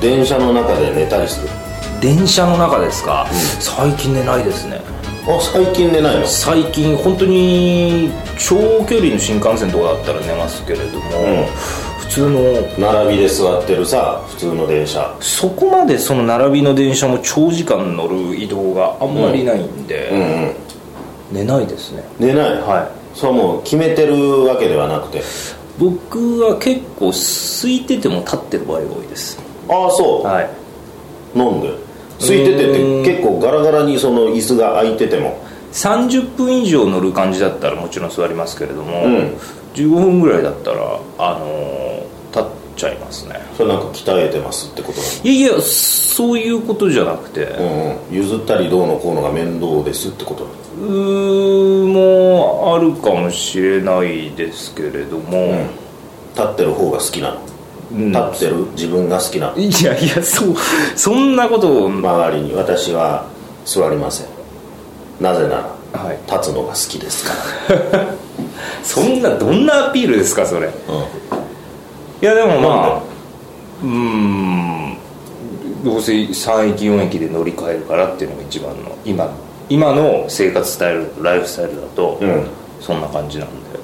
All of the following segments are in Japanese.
電車の中で寝たりする。電車の中ですか、最近寝ないですね。あ最近寝ないの？最近本当に長距離の新幹線とかだったら寝ますけれども、ん。普通の並びで座ってるさ普通の電車。そこまでその並びの電車も長時間乗る移動があんまりないんで、うんうん。寝ないですね。寝ない？はい。そうもう決めてるわけではなくて。僕は結構空いてても立ってる場合が多いですああそう、はい。なんで。空いててて結構ガラガラにその椅子が空いてても。30分以上乗る感じだったらもちろん座りますけれども、うん。15分ぐらいだったらあのー立っちゃいますね。それなんか鍛えてますってこと？いやいやそういうことじゃなくて、うんうん。譲ったりどうのこうのが面倒ですってこと？うーもあるかもしれないですけれども、立ってる方が好きなの、うん立ってる自分が好きな。のいやいやそうそんなことを、周りに私は座りません。なぜならはい、立つのが好きですから。そんなどんなアピールですかそれ。ういやでもまあうーんどうせ3駅4駅で乗り換えるからっていうのが一番の今今の生活スタイルライフスタイルだと、うん。そんな感じなんで。ん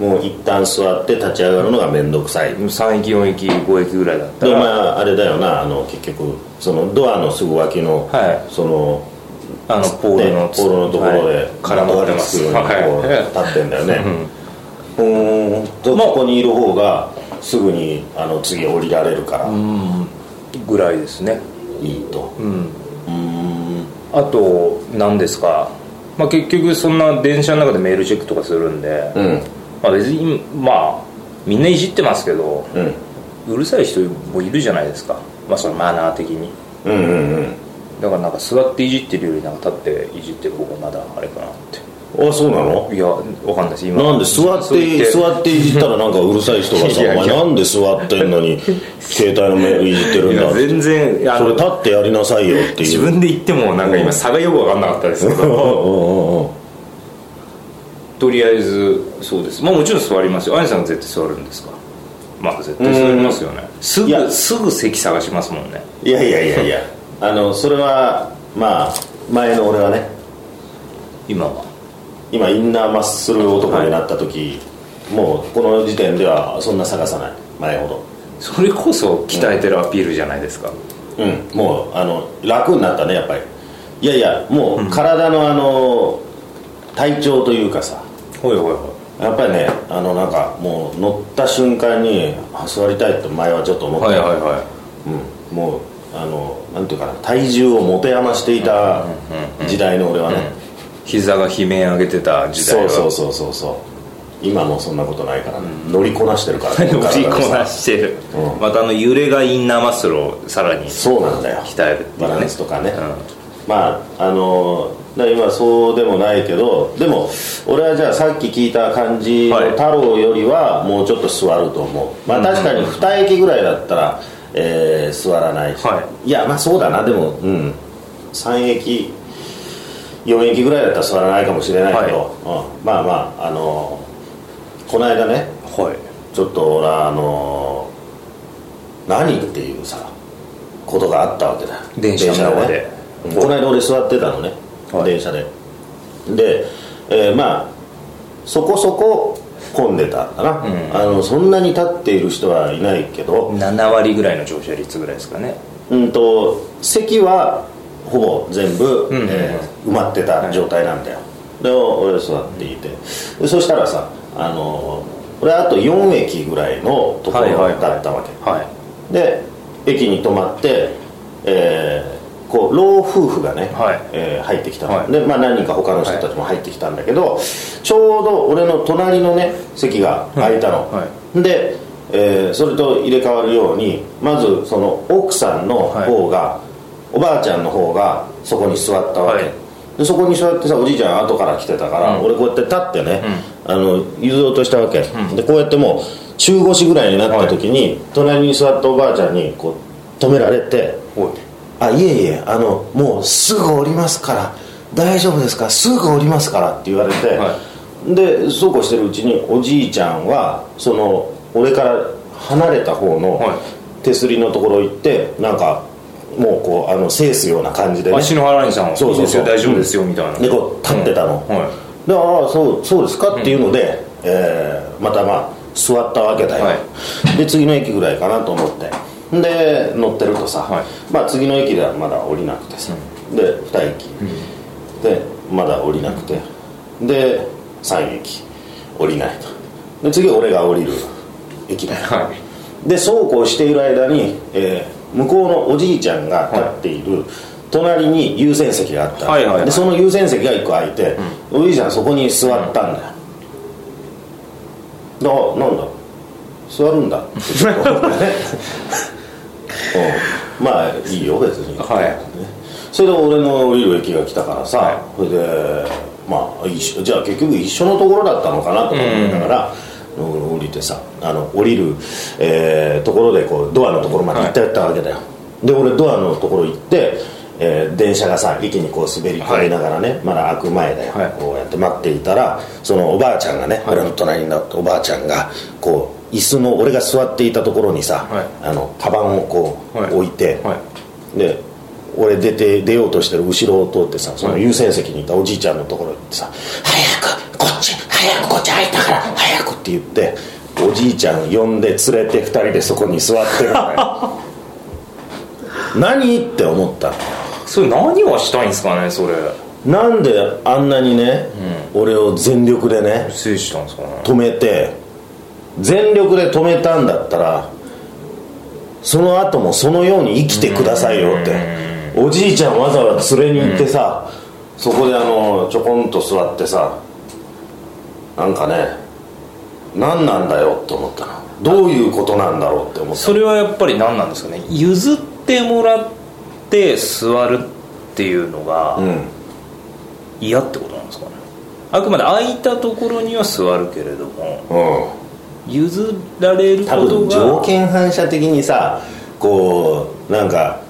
もう一旦座って立ち上がるのが面倒くさい。3駅4駅5駅ぐらいだったでお前らあれだよな。あの結局そのドアのすぐ脇の、はい。そのあのポールのねポールのところで、はい。絡まってます。ようにこうはい。立ってんだよね。うーんとここにいる方がすぐにあの次降りられるから。ぐらいですね。いいと。うん。うーん。あと何ですか、まあ、結局そんな電車の中でメールチェックとかするんで、うんまあ、別にまあみんないじってますけどうん。うるさい人もいるじゃないですか。まあそのマナー的に。うんうんうん。だからなんか座っていじってるよりなんか立っていじってる方がまだあれかなって。あそうなの？いやわかんないです。今なんで座って座っていじったらなんかうるさい人がさ「いやいや。お前なんで座ってんのに 携帯のメールいじってるんだいや」全然それ立ってやりなさいよっていう。自分で言ってもなんか今差がよく分かんなかったですけ うんうんどうんうんとりあえずそうです。まあもちろん座りますよ。アニさんは絶対座るんですか？まあ絶対座りますよね。すぐすぐ席探しますもんね。いやいやいやいや。あのそれはまあ前の俺はね。今は？今インナーマッスル男になった時、もうこの時点ではそんな探さない。前ほど。それこそ鍛えてるアピールじゃないですか、うん。もうあの楽になったねやっぱり。いやいやもう体のあの体調というかさほいほいほやっぱりねあのなんかもう乗った瞬間にあ座りたいって前はちょっと思って、いはいはい。はうん、もうあのなんていうかな体重を持て余していた時代の俺はね、い膝が悲鳴上げてた時代は。そうそうそうそうそう。今もうそんなことないからね、乗りこなしてるから。ね 乗りこなしてる、うん。またあの揺れがインナーマッスルをさらに。そうなんだよ。鍛えるっていうね。バランスとかね、うんまああの今そうでもないけどでも俺はじゃあさっき聞いた感じのはい。太郎よりはもうちょっと座ると思う。まあ確かに2駅ぐらいだったら、えー座らない。し、、はい。やまあそうだな。でもうん。3駅4駅ぐらいだったら座らないかもしれないけど、うん、まあまああのこの間ね。はい。ちょっと俺はあの何っていうさことがあったわけだ電車の中でこの間俺座ってたのね、はい。電車で。で、えーまあそこそこ混んでたんだな、ん。あのそんなに立っている人はいないけど、7割ぐらいの乗車率ぐらいですかね。うんと席はほぼ全部、んうん。えー埋まってた状態なんだよ、で俺座っていて。でそしたらさあの俺あと4駅ぐらいのところだったわけ、はい。で駅に止まって、えーこう老夫婦がね、はい。えー入ってきたの、はい。で、まあ、何人か他の人たちも入ってきたんだけど、ちょうど俺の隣のね席が空いたの、はで、えーそれと入れ替わるようにまずその奥さんの方が、おばあちゃんの方がそこに座ったわけ、はい。でそこに座ってさおじいちゃん後から来てたから、うん。俺こうやって立ってね、あの譲ろうとしたわけ、でこうやってもう中腰ぐらいになった時に、隣に座ったおばあちゃんにこう止められておいあいえいえあのもうすぐ降りますから大丈夫ですか？すぐ降りますからって言われて、はでそうこうしてるうちにおじいちゃんはその俺から離れた方の、はい。手すりのところ行ってなんかもうこうあの制すような感じでね。足の原にさんそうそうそう。大丈夫ですよみたいな。でこう立ってたの、うんはい。でああそうそうですかっていうので、えーまたまあ座ったわけだよ、はで次の駅ぐらいかなと思ってで乗ってるとさ、はい。まあ次の駅ではまだ降りなくてさ、で2駅、でまだ降りなくてで3駅。降りないと。で次俺が降りる駅だよ、はい。でそうこうしている間に、えー向こうのおじいちゃんが立っている隣に優先席があった、はいはいはい。でその優先席が1個空いて、おじいちゃんそこに座ったんだよ、であなんだ？座るんだってね、うん、まあいいよ別に、はい。それで俺の降りる駅が来たからさ、はい。それでまあ一緒じゃあ結局一緒のところだったのかなとか思いながら、降りてさあの降りる、えーところでこうドアのところまで行ってやったわけだよ、で俺ドアのところ行って、えー電車がさ駅にこう滑り込みながらね、まだ開く前だよ、はい。こうやって待っていたらそのおばあちゃんがね、俺の隣になったおばあちゃんがこう椅子の俺が座っていたところにさ、はい。あのカバンをこう、はい。置いて、はい。で俺出て出ようとしてる後ろを通ってさその優先席にいたおじいちゃんのところに行ってさ「早くこっち早くこっち入ったから早く」って言っておじいちゃん呼んで連れて2人でそこに座ってるのよ。何？って思った。それ何をしたいんですかねそれ。なんであんなにね、俺を全力でね制したんですかね。止めて全力で止めたんだったらその後もそのように生きてくださいよって。おじいちゃんわざわざ連れに行ってさ、そこであのちょこんと座ってさなんかね何なんだよって思ったの。どういうことなんだろうって思ったそれはやっぱり何なんですかね。譲ってもらって座るっていうのがうん。嫌ってことなんですかね。あくまで空いたところには座るけれども。うん譲られるこ多とが。分条件反射的にさこうなんか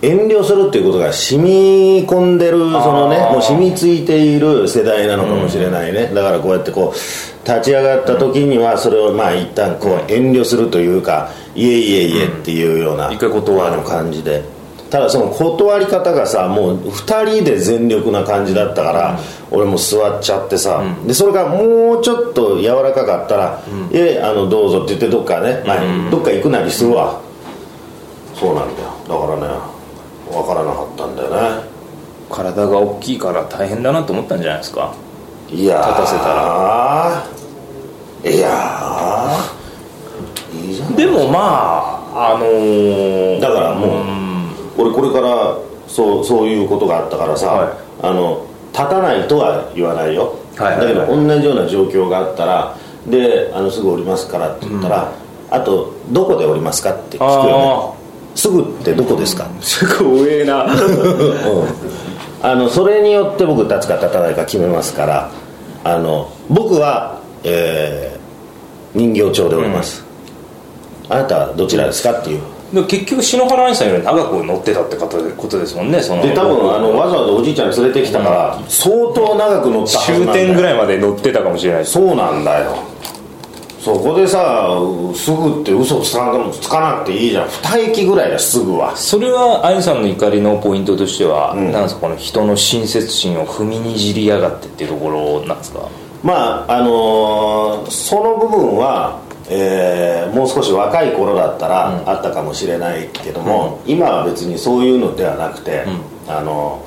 遠慮するっていうことが染み込んでるそのねもう染みついている世代なのかもしれないね、だからこうやってこう立ち上がった時にはそれをまあ一旦こう遠慮するというかいえいえいえっていうような一回断る。感じでただその断り方がさもう2人で全力な感じだったから、俺も座っちゃってさ、でそれがもうちょっと柔らかかったら「えあのどうぞ」って言ってどっかね、まあどっか行くなりするわ、そうなんだよ。だからね分からなかったんだよね。体が大きいから大変だなと思ったんじゃないですか？いやー。立たせたいやー。いいじゃんでもまああのーだからもう、俺これからそうそういうことがあったからさ、はい。あの立たないとは言わないよ、はいはいはい。だけど同じような状況があったらであのすぐ降りますからって言ったら、あとどこで降りますかって聞くよね。すぐってどこですか、すごいな。あのそれによって僕立つか立たないか決めますからあの僕は、えー人形町で降ります、あなたはどちらですかっていうでも結局篠原兄さんより長く乗ってたってことでことですもんねその。で多分あのわざわざおじいちゃんに連れてきたから、相当長く乗った終点ぐらいまで乗ってたかもしれないそうなんだよ。そこでさすぐって嘘つかなつかなくていいじゃん。2駅ぐらいだすぐは。それは兄さんの怒りのポイントとしては、なんですかこの人の親切心を踏みにじりやがってっていうところなんですか？まああのーその部分は、えーもう少し若い頃だったらあったかもしれないけども、今は別にそういうのではなくて、あの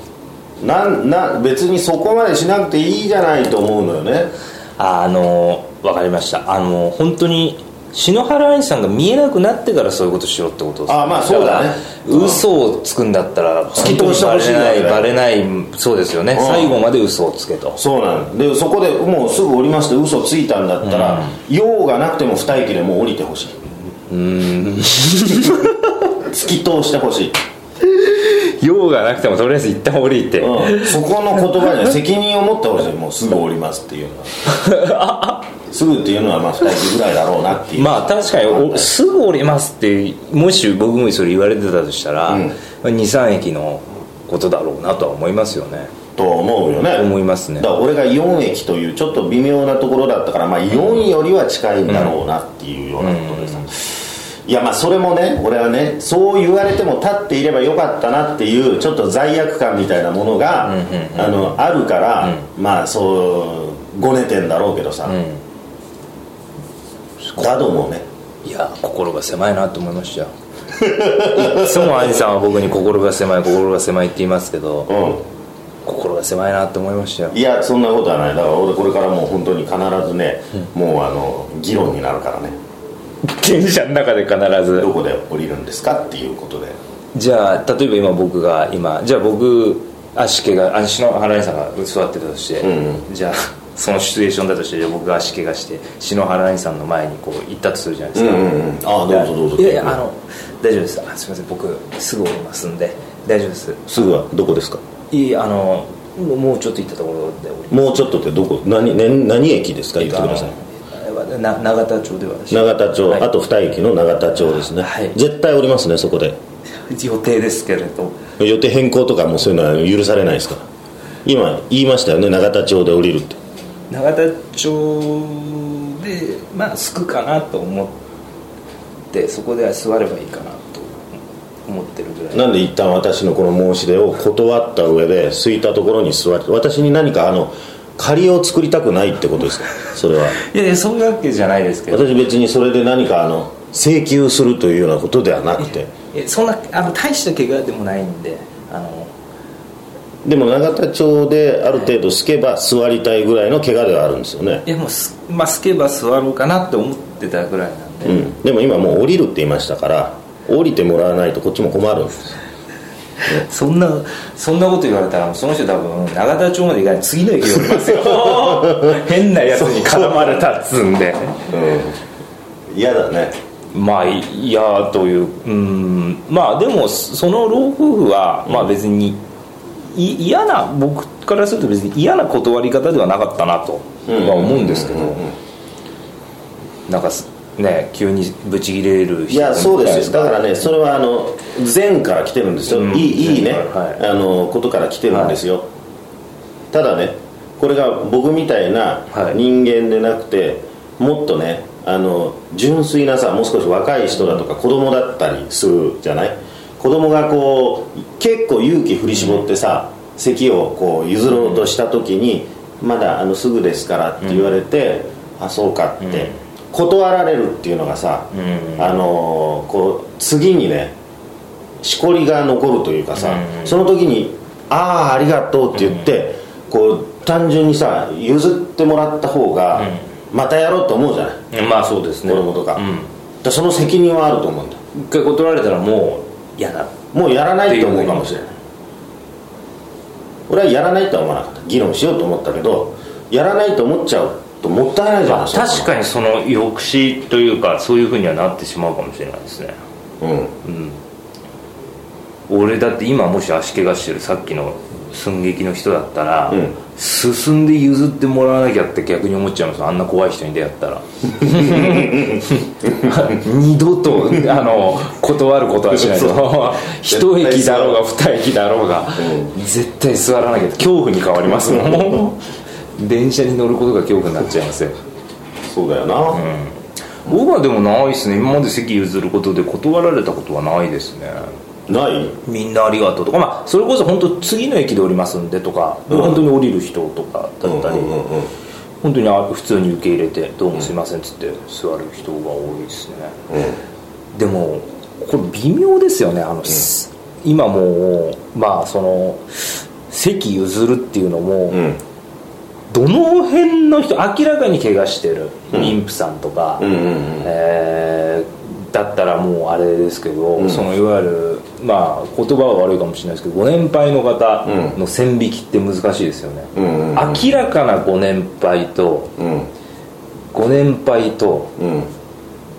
なんな別にそこまでしなくていいじゃないと思うのよね。あの分かりました。あの本当に篠原兄さんが見えなくなってからそういうことしろってことですあまあそうだね。嘘をつくんだったら突き通してほしいバレないバレないそうですよね、最後まで嘘をつけと。そうなん。でそこでもうすぐ降りますって嘘ついたんだったら、用がなくても2駅でもう降りてほしい。突き通してほしい、用がなくてもとりあえず一旦降りて、うん、そこの言葉には責任を持ってほしいもうすぐ降りますっていうのは。すぐっていうのはまあ2駅ぐらいだろうなっていう。まあ確かにおすぐ降りますってもし僕もそれ言われてたとしたら、うん。23駅のことだろうなとは思いますよね。と思うよね。思いますね。だから俺が4駅というちょっと微妙なところだったから、まあ、4よりは近いんだろうなっていうようなことで。さ、いやまあそれもね俺はねそう言われても立っていればよかったなっていうちょっと罪悪感みたいなものが、あのあるから、まあそうごねてんだろうけどさ、だどもね。いや心が狭いなと思いました。よいつも兄さんは僕に心が狭い心が狭いって言いますけどう心が狭いなと思いましたよ。んいやそんなことはない。だから俺これからもう本当に必ずね、もうあの議論になるからね電車の中で必ず。どこで降りるんですかっていうことで。じゃあ例えば今僕が今じゃあ僕足毛が足の原さんが座ってたとして、うん。じゃあそのシチュエーションだとして僕が足毛がして篠原さんの前にこう行ったとするじゃないですか、うんうんうん。ああどうぞどうぞ。いやいやあの大丈夫です。あすいません。僕すぐ降りますんで。大丈夫です。すぐは？どこですか？いいあのもうちょっと行ったところで降りもうちょっとってどこ？何何何駅ですか？言ってくださいな永田町で私永田町、はい。あと二駅の永田町ですね、はい。絶対降りますねそこで。予定ですけれど。予定変更とかもそういうのは許されないですから。今言いましたよね永田町で降りるって。永田町でまあ着くかなと思ってそこで座ればいいかなと。思ってるぐらい。なんで一旦私のこの申し出を断った上で空いたところに座って私に何かあの借りを作りたくないってことですか？それは。いやいやそういうわけじゃないですけど。私別にそれで何かあの請求するというようなことではなくて。そんなあの大した怪我でもないんであのでも永田町である程度すけば座りたいぐらいの怪我ではあるんですよね。いやもうす、まあ、すけば座ろうかなって思ってたぐらいなんで、うん、でも今もう降りるって言いましたから降りてもらわないとこっちも困るんですそんなそんなこと言われたらその人多分永田町まで行かない。次の駅で降りますよ。変なやつに絡まれたっつんで。うん。嫌だね。まあ嫌といううん。まあでもその老夫婦は、まあ別にい嫌な僕からすると別に嫌な断り方ではなかったなとは思うんですけど。なんかすね急にブチギレるいやそうですよ。だからねそれはあの前から来てるんですよ、うん。いいいいね、はい。あのことから来てるんですよ、ただねこれが僕みたいなはい。人間でなくて、もっとねあの純粋なさもう少し若い人だとか子供だったりするじゃない？子供がこう結構勇気振り絞ってさ、席をこう譲ろうとした時に「まだあのすぐですから」って言われて「あそうか」って、断られるっていうのがさ、うん。あのーこう次にねしこりが残るというかさ、うん。その時に「ああありがとう」って言って、こう単純にさ譲ってもらった方が、またやろうと思うじゃない？まあそうですね。子供とか,、うその責任はあると思うんだ一回断られたらもう嫌だ。もうやらないと思うかもしれない。俺はやらないとは思わなかった。議論しようと思ったけどやらないと思っちゃうともったいないじゃない確かにその抑止というかそういうふうにはなってしまうかもしれないですね。にうん。俺だって今もし足怪我してるさっきの寸劇の人だったら、うん。進んで譲ってもらわなきゃって逆に思っちゃいます。あんな怖い人に出会ったら。二度とあの断ることはしないと一駅だろうが二駅だろうが、絶対座らなきゃ恐怖に変わりますもん電車に乗ることが恐怖になっちゃいますよ。そうだよな、僕はでもないですね。今まで席譲ることで断られたことはないですね。ない？みんなありがとうとか。まあそれこそ本当次の駅で降りますんでとか、うん。本当に降りる人とかだったり、うんうんうんうん。本当にあ普通に受け入れて「どうもすいません」っつって座る人が多いですね、でもこれ微妙ですよねあの、す今もうまあその席譲るっていうのも、うんうんどの辺の人明らかに怪我してる妊婦さんとか、うんうんうん。えーだったらもうあれですけど、ん。そのいわゆるまあ言葉は悪いかもしれないですけどご年配の方の線引きって難しいですよね、うんうんうん。明らかなご年配とうん。ご年配とうん。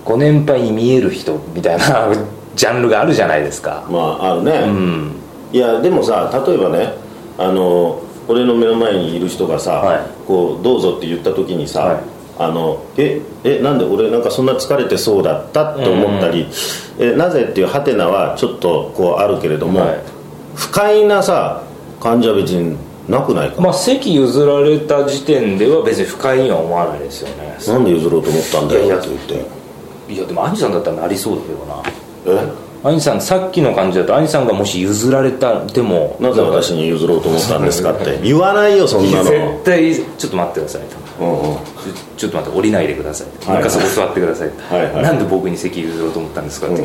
ご年配に見える人みたいな ジャンルがあるじゃないですか。まああるね、うん。いやでもさ例えばねあの俺の目の前にいる人がさ、はい。こうどうぞって言った時にさ、はい。あのええなんで俺なんかそんな疲れてそうだった？って思ったり、えなぜっていうハテナはちょっとこうあるけれども、はい。不快なさ感じは別になくないか、まあ席譲られた時点では別に不快には思わないですよね。なんで譲ろうと思ったんだよって言って。いやでも兄さんだったらなりそうだけどな。え？兄さんさっきの感じだと兄さんがもし譲られたでもなぜ私に譲ろうと思ったんですかって。言わないよそんなの。絶対ちょっと待ってくださいと。うんうん。ちょっと待って降りないでくださいと。はいなんかそこ座ってくださいと。はいはい。なんで僕に席譲ろうと思ったんですかって。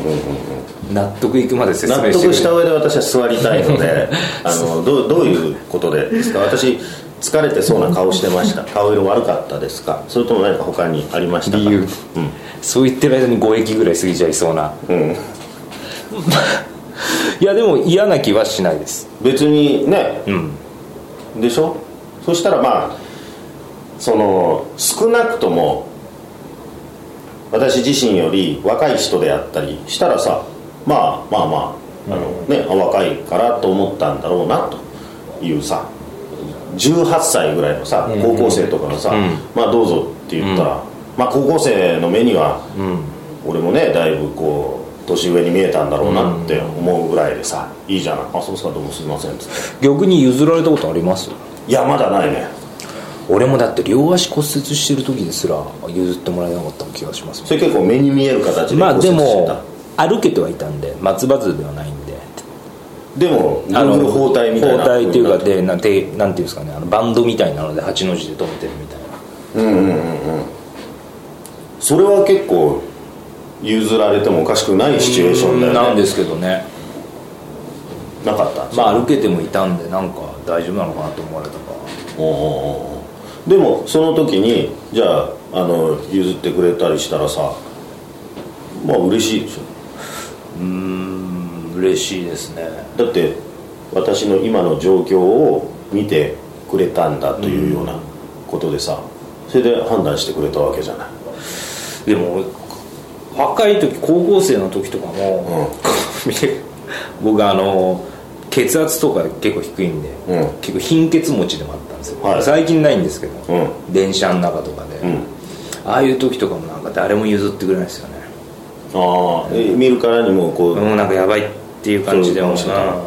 納得いくまで説納明してくれ。得した上で私は座りたいので あのどうどういうことでですか？私疲れてそうな顔してました。顔色悪かったですか？それとも何か他にありましたか？理由。そう言ってる間に5駅ぐらい過ぎちゃいそうな。うん、うん、いやでも嫌な気はしないです。別にね。うん。でしょ？そしたらまあその少なくとも私自身より若い人であったりしたらさまあまあまああの、ね、あ若いからと思ったんだろうなというさ18歳ぐらいのさ高校生とかのさ、うん。まあどうぞって言ったら、まあ高校生の目にはうん。俺もねだいぶこう年上に見えたんだろうなって思うぐらいでさ「いいじゃないあそうですかどうもすいません」っつって逆に譲られたことあります？いやまだないね。俺もだって両足骨折してる時ですら譲ってもらえなかった気がしますそれ結構目に見える形でまあで骨折してた。も歩けてはいたんで松葉図ではないんで。でもグーグル包帯みたいな。包帯っていうかでなんてなんていうんですかねあのバンドみたいなので8の字で止めてるみたいな。うんうんうんうん。それは結構譲られてもおかしくないシチュエーションだよね。なんですけどね。なかった？まあ歩けてもいたんでなんか大丈夫なのかなと思われたかおでもその時にじゃああの譲ってくれたりしたらさまあ嬉しいでしょ？うーん嬉しいですね。だって私の今の状況を見てくれたんだというようなことでさそれで判断してくれたわけじゃない。でも若い時高校生の時とかも、僕あの血圧とか結構低いんで、うん。結構貧血持ちでもあったんですよ、はい。最近ないんですけど、うん。電車の中とかで、うん。ああいう時とかもなんか誰も譲ってくれないですよね。ああえ見るからにもこう、もうなんかやばいっていう感じでもそういう顔し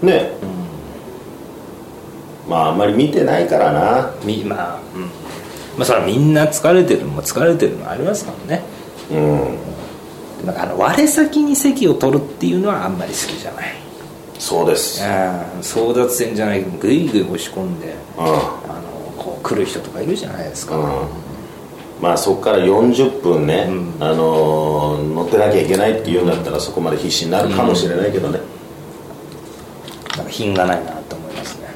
てね、まああんまり見てないからな。みまあうんまあそれはみんな疲れてるのも疲れてるのありますからね。うん。なんかあの我先に席を取るっていうのはあんまり好きじゃない。そうです。ああ争奪戦じゃないグイグイ押し込んでうん。あのこう来る人とかいるじゃないですか、うん。まあそこから40分ね、うん。あのー乗ってなきゃいけないっていうんだったらそこまで必死になるかもしれないけどね、なんか品がないなと思いますね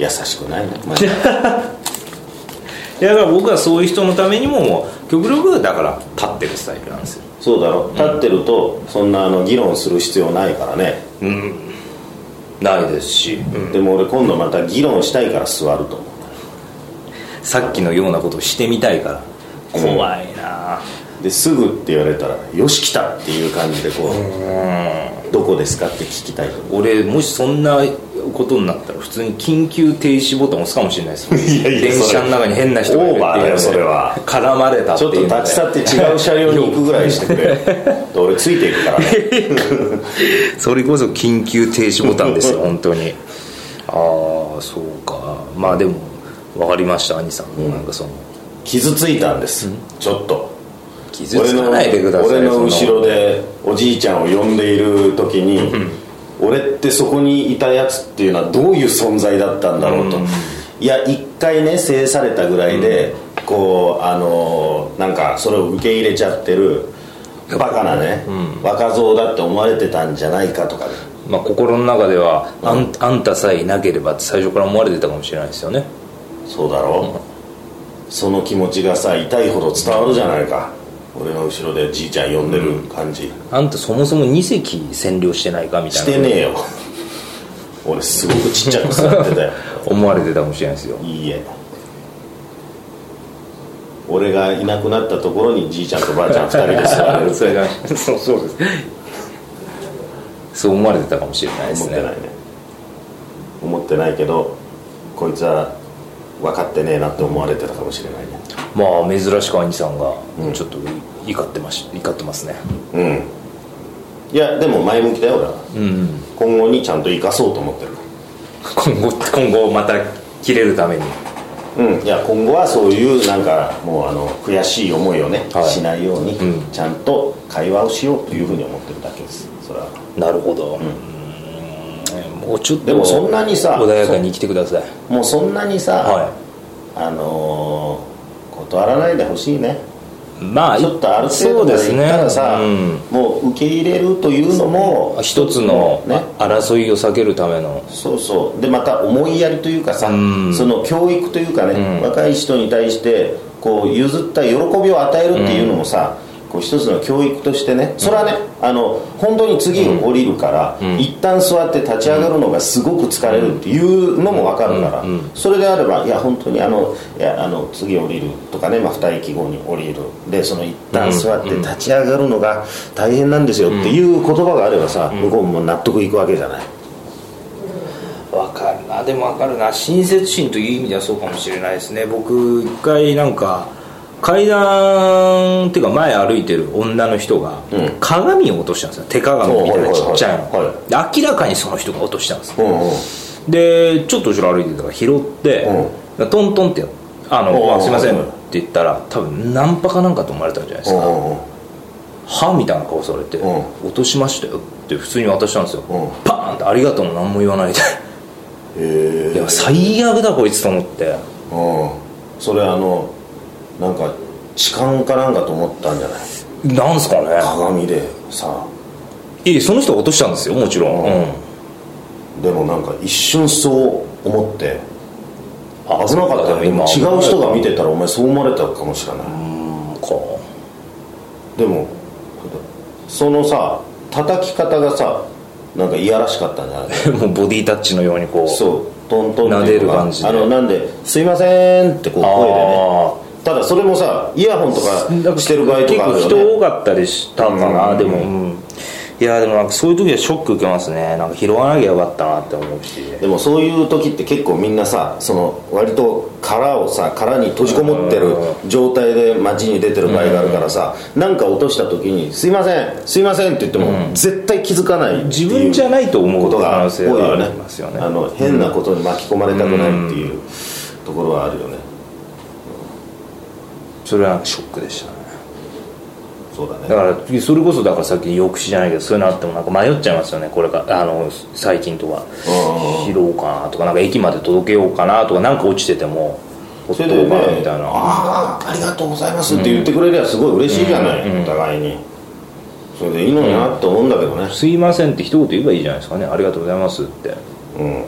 優しくないね、まあ。だから僕はそういう人のためにももう極力だから立ってるスタイルなんですよ。そうだろ。立ってるとそんなあの議論する必要ないからね、うん。ないですし、うん。でも俺今度また議論したいから座ると思う。さっきのようなことをしてみたいから。怖いな、ですぐって言われたら「よし来た!」っていう感じでこう「どこですか?」って聞きたい俺もしそんなことになったら普通に緊急停止ボタン押すかもしれないです。電車の中に変な人がいるって。いうのでオーバーだよそれは。絡まれたってちょっと立ち去って違う車両に行くぐらいしてくれ。で 俺ついていくからね。それこそ緊急停止ボタンですよ本当に。ああそうか。まあでも分かりました兄さん、なんかその傷ついたんです、ちょっと傷つかないでください俺の後ろでおじいちゃんを呼んでいる時に、俺ってそこにいたやつっていうのはどういう存在だったんだろうと、いや一回ね制されたぐらいで、こうあのーなんかそれを受け入れちゃってるバカなね、若造だって思われてたんじゃないかとかね。まあ、心の中ではあんあんたさえいなければって最初から思われてたかもしれないですよね。そうだろ、その気持ちがさ痛いほど伝わるじゃないか俺の後ろでじいちゃん呼んでる感じ、あんたそもそも2席占領してないかみたいしなてねえよ。俺すごくちっちゃく座ってたよ。思われてたかもしれないですよ。いいえ。俺がいなくなったところにじいちゃんとばあちゃん2人で座れる。それがそうそうです。そう思われてたかもしれないですね。思ってないね。思ってないけどこいつは分かってねえなって思われてたかもしれないねまあ珍しく兄さんがちょっと怒ってまし怒ってますね。うん。いやでも前向きだよ俺は。うん。今後にちゃんと生かそうと思ってる。今後今後また切れるために。うん、いや今後はそういうなんかもうあの悔しい思いをね、はい。しないように、うん。ちゃんと会話をしようというふうに思ってるだけです。それは。なるほど、うん。もうちょっとでもそんなにさ穏やかに生きてください。もうそんなにさ、はあのー断らないでほしいね。いまあちょっとある程度までいったらさ、うん。もう受け入れるというのも一つのね。争いを避けるための。そうそう。でまた思いやりというかさ、うん。その教育というかね、若い人に対してこう譲った喜びを与えるっていうのもさ、こう一つの教育としてねそれはね、あの本当に次降りるから、一旦座って立ち上がるのがすごく疲れるっていうのも分かるから、それであればいや本当にあのいやあの次降りるとかね、まあ、二駅後に降りる。でその一旦座って立ち上がるのが大変なんですよっていう言葉があればさ、向こうも納得いくわけじゃない。わかるな。でもわかるな。親切心という意味ではそうかもしれないですね。僕一回なんか階段っていうか前歩いてる女の人がうん。鏡を落としたんですよ。手鏡みたいなちっちゃいの、はい。はいはい。で明らかにその人が落としたんですよ。うんうん。でちょっと後ろ歩いてたから拾って、トントンってやっあの、おうあすいません」って言ったら多分ナンパかなんかと思われたんじゃないですか、うんうん。はみたいな顔されてうん「落としましたよ」って普通に渡したんですよ、うん。パーンって「ありがとう」も何も言わないで。へ いや最悪だこいつと思って。えうん。それあのなんか痴漢かなんかと思ったんじゃない？なんすかね。鏡でさ。いえその人が落としたんですよもちろん、うん。うんでもなんか一瞬そう思って。あ危なかったよね今違う人が見てたらお前そう思われたかもしれない。でもそのさ叩き方がさなんかいやらしかったんじゃない？もうボディタッチのようにこうそうトントンって撫でる感じで。あのなんで「すいません」ってこう声でね。あただそれもさイヤホンとかしてる場合とかあるよ結構ね人多かったりしたかな、うん。でも、うん、いやでもなんかそういう時はショック受けますね。なんか拾わなきゃよかったなって思うし。でもそういう時って結構みんなさその割と殻をさ殻に閉じこもってる状態で街に出てる場合があるからさなんか落とした時に「すいませんすいません」って言っても絶対気づかない自分じゃないと思う可ことが多いよね。あの変なことに巻き込まれたくないっていうところはあるよねそれはショックでしたね。そうだね。だからそれこそだからさっき抑止じゃないけどそういうのあってもなんか迷っちゃいますよね。これかあの最近とか。拾おうかなとかなんか駅まで届けようかなとかなんか落ちててもほっとこうかなみたいな。ああありがとうございますって言ってくれりゃすごい嬉しいじゃない、お互いに。それでいいのになって思うんだけどね。すいませんって一言言えばいいじゃないですかね。ありがとうございますって。うん。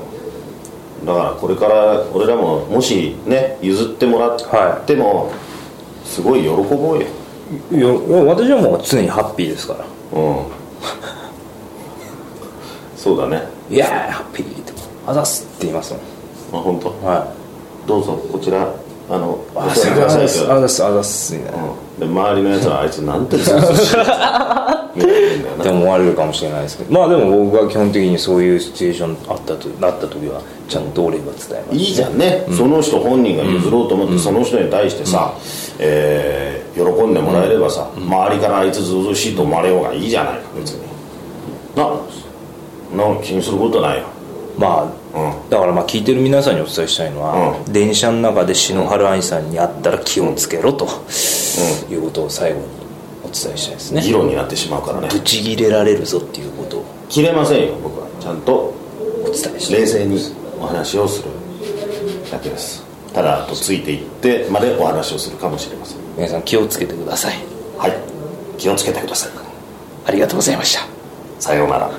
だからこれから俺らももしね譲ってもらっても、すごい喜ぼうよ。いや私はもう常にハッピーですから。うん。そうだね。いやーハッピーってあざっすって言いますもん。あ本当？はどうぞこちらあのいあお座りくださいってあざっすあざっすみたいなうん。で周りのやつはあいつなんてそうそうしい うんだよな。って思われるかもしれないですけど。まあでも僕は基本的にそういうシチュエーションあったとなった時はちゃんとお礼は伝えます。いいじゃんね、その人本人が譲ろうと思って、その人に対してさ、えー喜んでもらえればさ、周りからあいつずうずうしいと思われようがいいじゃないか別に。なな気にすることないよ。まあうん。だからまあ聞いてる皆さんにお伝えしたいのは、電車の中で篠原愛さんに会ったら気をつけろと、いうことを最後にお伝えしたいですね。議論になってしまうからね。ブチギレられるぞっていうことを。切れませんよ僕は。ちゃんとお伝えしたい冷静にお話をするだけです。ただとついていってまでお話をするかもしれません。皆さん気をつけてください。はい。気をつけてください。ありがとうございました。さようなら